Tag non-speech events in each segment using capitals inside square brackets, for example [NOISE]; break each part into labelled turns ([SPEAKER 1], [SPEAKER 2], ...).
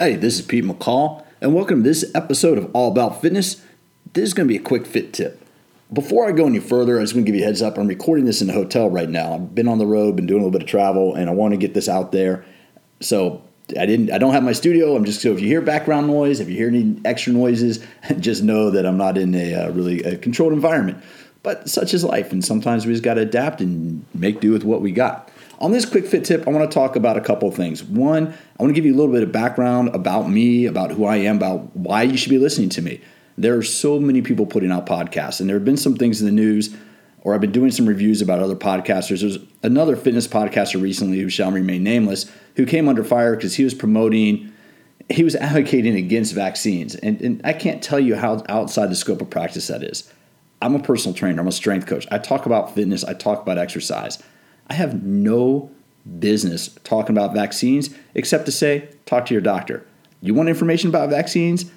[SPEAKER 1] Hey, this is Pete McCall, and welcome to this episode of All About Fitness. This is going to be a quick fit tip. Before I go any further, I just want to give you a heads up. I'm recording this in a hotel right now. I've been on the road, been doing a little bit of travel, and I want to get this out there. So I didn't. I don't have my studio. I'm just so if you hear background noise, if you hear any extra noises, [LAUGHS] just know that I'm not in a uh, really a controlled environment. But such is life, and sometimes we just got to adapt and make do with what we got. On this quick fit tip, I want to talk about a couple of things. One, I want to give you a little bit of background about me, about who I am, about why you should be listening to me. There are so many people putting out podcasts, and there have been some things in the news, or I've been doing some reviews about other podcasters. There's another fitness podcaster recently who shall remain nameless who came under fire because he was promoting, he was [LAUGHS] advocating against vaccines. And, and I can't tell you how outside the scope of practice that is. I'm a personal trainer, I'm a strength coach. I talk about fitness, I talk about exercise. I have no business talking about vaccines except to say, talk to your doctor. You want information about vaccines?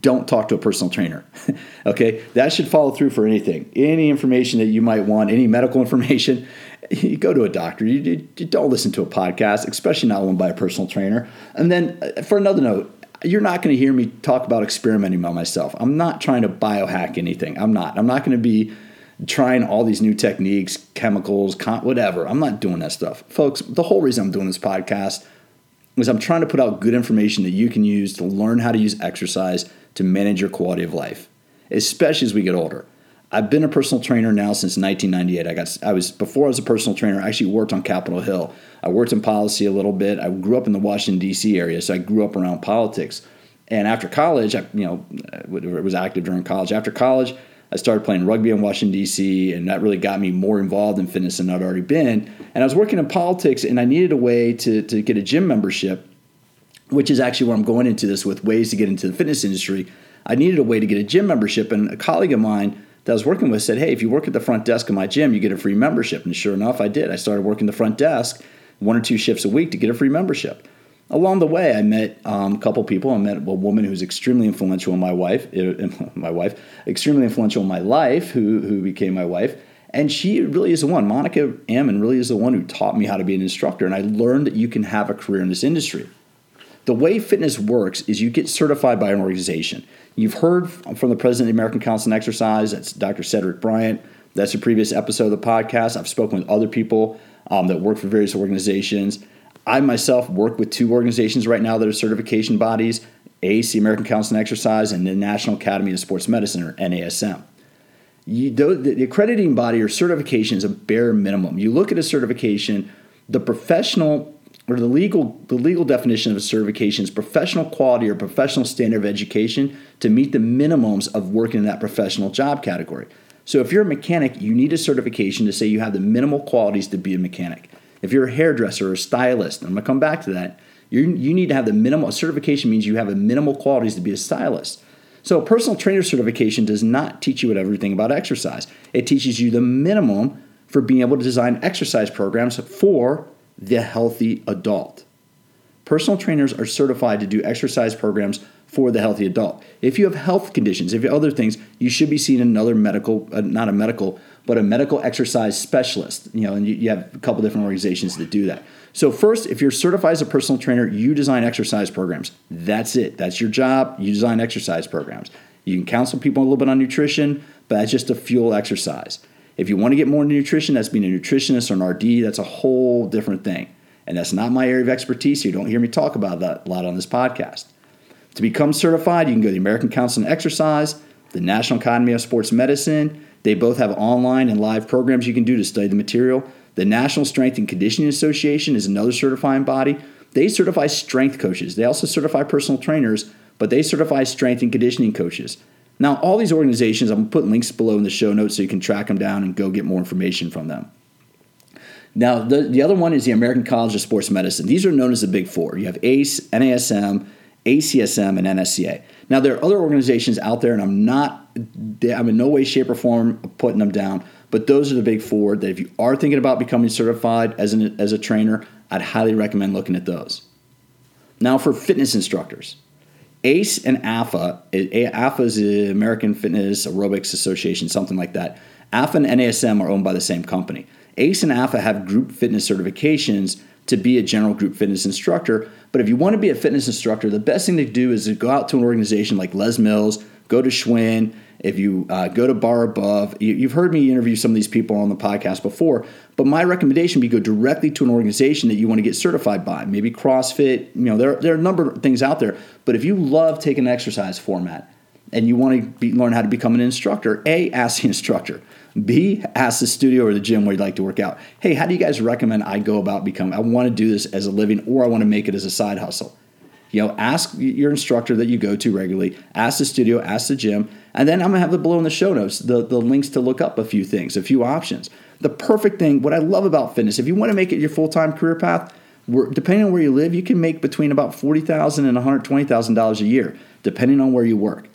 [SPEAKER 1] Don't talk to a personal trainer. [LAUGHS] okay, that should follow through for anything. Any information that you might want, any medical [LAUGHS] information, you go to a doctor. You, you, you don't listen to a podcast, especially not one by a personal trainer. And then, uh, for another note, you're not going to hear me talk about experimenting by myself. I'm not trying to biohack anything. I'm not. I'm not going to be trying all these new techniques, chemicals, whatever. I'm not doing that stuff. Folks, the whole reason I'm doing this podcast is I'm trying to put out good information that you can use to learn how to use exercise to manage your quality of life, especially as we get older. I've been a personal trainer now since 1998. I got I was before I was a personal trainer. I actually worked on Capitol Hill. I worked in policy a little bit. I grew up in the Washington D.C. area, so I grew up around politics. And after college, I you know uh, was active during college. After college, I started playing rugby in Washington D.C. and that really got me more involved in fitness than I'd already been. And I was working in politics, and I needed a way to to get a gym membership, which is actually where I'm going into this with ways to get into the fitness industry. I needed a way to get a gym membership, and a colleague of mine that I was working with said, Hey, if you work at the front desk of my gym, you get a free membership. And sure enough, I did. I started working the front desk one or two shifts a week to get a free membership. Along the way, I met um, a couple people. I met a woman who's extremely influential in my wife, [LAUGHS] my wife, extremely influential in my life, who, who became my wife. And she really is the one. Monica Ammon really is the one who taught me how to be an instructor. And I learned that you can have a career in this industry. The way fitness works is you get certified by an organization. You've heard from the president of the American Council on Exercise, that's Dr. Cedric Bryant. That's a previous episode of the podcast. I've spoken with other people um, that work for various organizations. I myself work with two organizations right now that are certification bodies the American Council on Exercise, and the National Academy of Sports Medicine, or NASM. You, the, the accrediting body or certification is a bare minimum. You look at a certification, the professional or the legal the legal definition of a certification is professional quality or professional standard of education to meet the minimums of working in that professional job category. So if you're a mechanic, you need a certification to say you have the minimal qualities to be a mechanic. If you're a hairdresser or a stylist, I'm to come back to that, you you need to have the minimal certification means you have the minimal qualities to be a stylist. So a personal trainer certification does not teach you everything about exercise. It teaches you the minimum for being able to design exercise programs for the healthy adult. Personal trainers are certified to do exercise programs for the healthy adult. If you have health conditions, if you have other things, you should be seeing another medical, uh, not a medical, but a medical exercise specialist. You know, and you, you have a couple different organizations that do that. So first, if you're certified as a personal trainer, you design exercise programs. That's it. That's your job. You design exercise programs. You can counsel people a little bit on nutrition, but that's just to fuel exercise. If you want to get more into nutrition, that's being a nutritionist or an RD, that's a whole different thing. And that's not my area of expertise. So you don't hear me talk about that a lot on this podcast. To become certified, you can go to the American Council on Exercise, the National Academy of Sports Medicine. They both have online and live programs you can do to study the material. The National Strength and Conditioning Association is another certifying body. They certify strength coaches. They also certify personal trainers, but they certify strength and conditioning coaches. Now, all these organizations, I'm going to put links below in the show notes so you can track them down and go get more information from them. Now, the, the other one is the American College of Sports Medicine. These are known as the Big Four. You have ACE, NASM, ACSM, and NSCA. Now, there are other organizations out there, and I'm not, I'm in no way, shape, or form putting them down, but those are the big four that if you are thinking about becoming certified as, an, as a trainer, I'd highly recommend looking at those. Now, for fitness instructors, ACE and AFA, AFA is the American Fitness Aerobics Association, something like that. AFA and NASM are owned by the same company. ACE and AFA have group fitness certifications to be a general group fitness instructor. But if you want to be a fitness instructor, the best thing to do is to go out to an organization like Les Mills, go to Schwinn. If you uh, go to Barre Above, you, have heard me interview some of these people on the podcast before. But my recommendation would be go directly to an organization that you want to get certified by. Maybe CrossFit. You know, there, there are a number of things out there. But if you love taking exercise format and you want to be, learn how to become an instructor, a ask the [LAUGHS] instructor. B, ask the studio or the gym where you'd like to work out. Hey, how do you guys recommend I go about becoming? I want to do this as a living or I want to make it as a side hustle. You know, ask your instructor that you go to regularly, ask the studio, ask the gym, and then I'm gonna have the below in the show notes the, the links to look up a few things, a few options. The perfect thing, what I love about fitness, if you want to make it your full time career path, depending on where you live, you can make between about forty thousand and one hundred twenty thousand dollars a year, depending on where you work.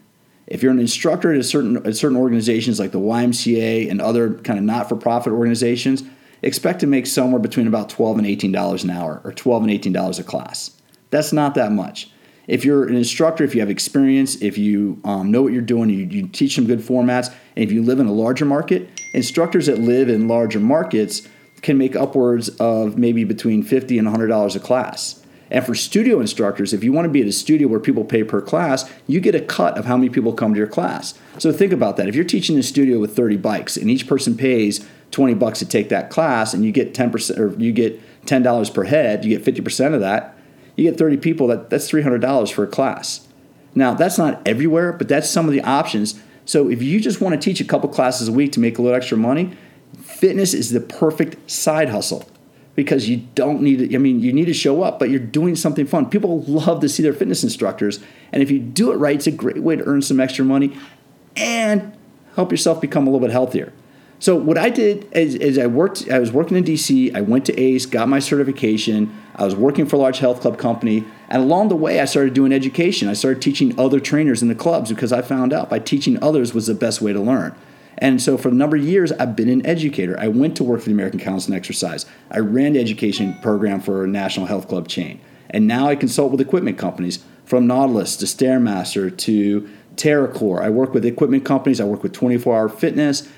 [SPEAKER 1] If you're an instructor at certain at certain organizations like the YMCA and other kind of not-for-profit organizations, expect to make somewhere between about twelve and eighteen dollars an hour, or twelve and eighteen dollars a class. That's not that much. If you're an instructor, if you have experience, if you um, know what you're doing, you, you teach some good formats, and if you live in a larger market, instructors that live in larger markets can make upwards of maybe between fifty and hundred dollars a class. And for studio instructors, if you want to be at a studio where people pay per class, you get a cut of how many people come to your class. So think about that. If you're teaching a studio with 30 bikes and each person pays 20 bucks to take that class and you get 10% or you get $10 per head, you get 50% of that, you get 30 people, that, that's $300 for a class. Now, that's not everywhere, but that's some of the options. So if you just want to teach a couple classes a week to make a little extra money, fitness is the perfect side hustle because you don't need to, I mean, you need to show up, but you're doing something fun. People love to see their fitness instructors. And if you do it right, it's a great way to earn some extra money and help yourself become a little bit healthier. So what I did is, is, I worked. I was working in DC. I went to ACE, got my certification. I was working for a large health club company, and along the way, I started doing education. I started teaching other trainers in the clubs because I found out by teaching others was the best way to learn. And so for a number of years, I've been an educator. I went to work for the American Council on Exercise. I ran the education program for a national health club chain. And now I consult with equipment companies from Nautilus to Stairmaster to TerraCore. I work with equipment companies. I work with 24 Hour Fitness.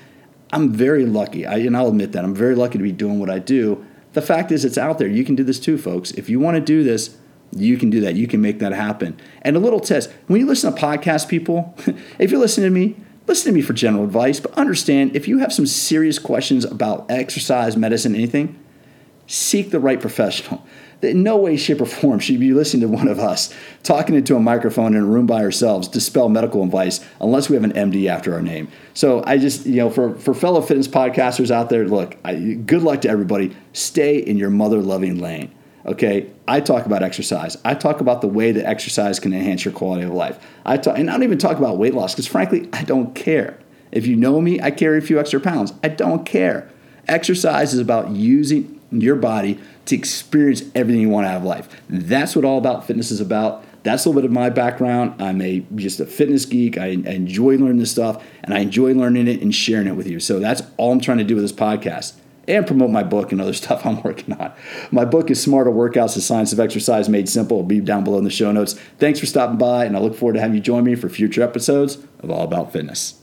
[SPEAKER 1] I'm very lucky, I, and I'll admit that. I'm very lucky to be doing what I do. The fact is, it's out there. You can do this too, folks. If you want to do this, you can do that. You can make that happen. And a little test when you listen to podcast people, [LAUGHS] if you're listening to me, listen to me for general advice, but understand if you have some serious questions about exercise, medicine, anything, seek the right professional. In no way, shape, or form should you be listening to one of us talking into a microphone in a room by ourselves to spell medical advice unless we have an MD after our name. So I just, you know, for, for fellow fitness podcasters out there, look, I, good luck to everybody. Stay in your mother loving lane. Okay, I talk about exercise. I talk about the way that exercise can enhance your quality of life. I talk, and I don't even talk about weight loss because, frankly, I don't care. If you know me, I carry a few extra pounds. I don't care. Exercise is about using your body to experience everything you want out of life. That's what all about fitness is about. That's a little bit of my background. I'm a just a fitness geek. I, I enjoy learning this stuff, and I enjoy learning it and sharing it with you. So that's all I'm trying to do with this podcast and promote my book and other [LAUGHS] stuff I'm working on. My book is Smarter Workouts, The Science of Exercise Made Simple. It'll be down below in the show notes. Thanks for stopping by, and I look forward to having you join me for future episodes of All About Fitness.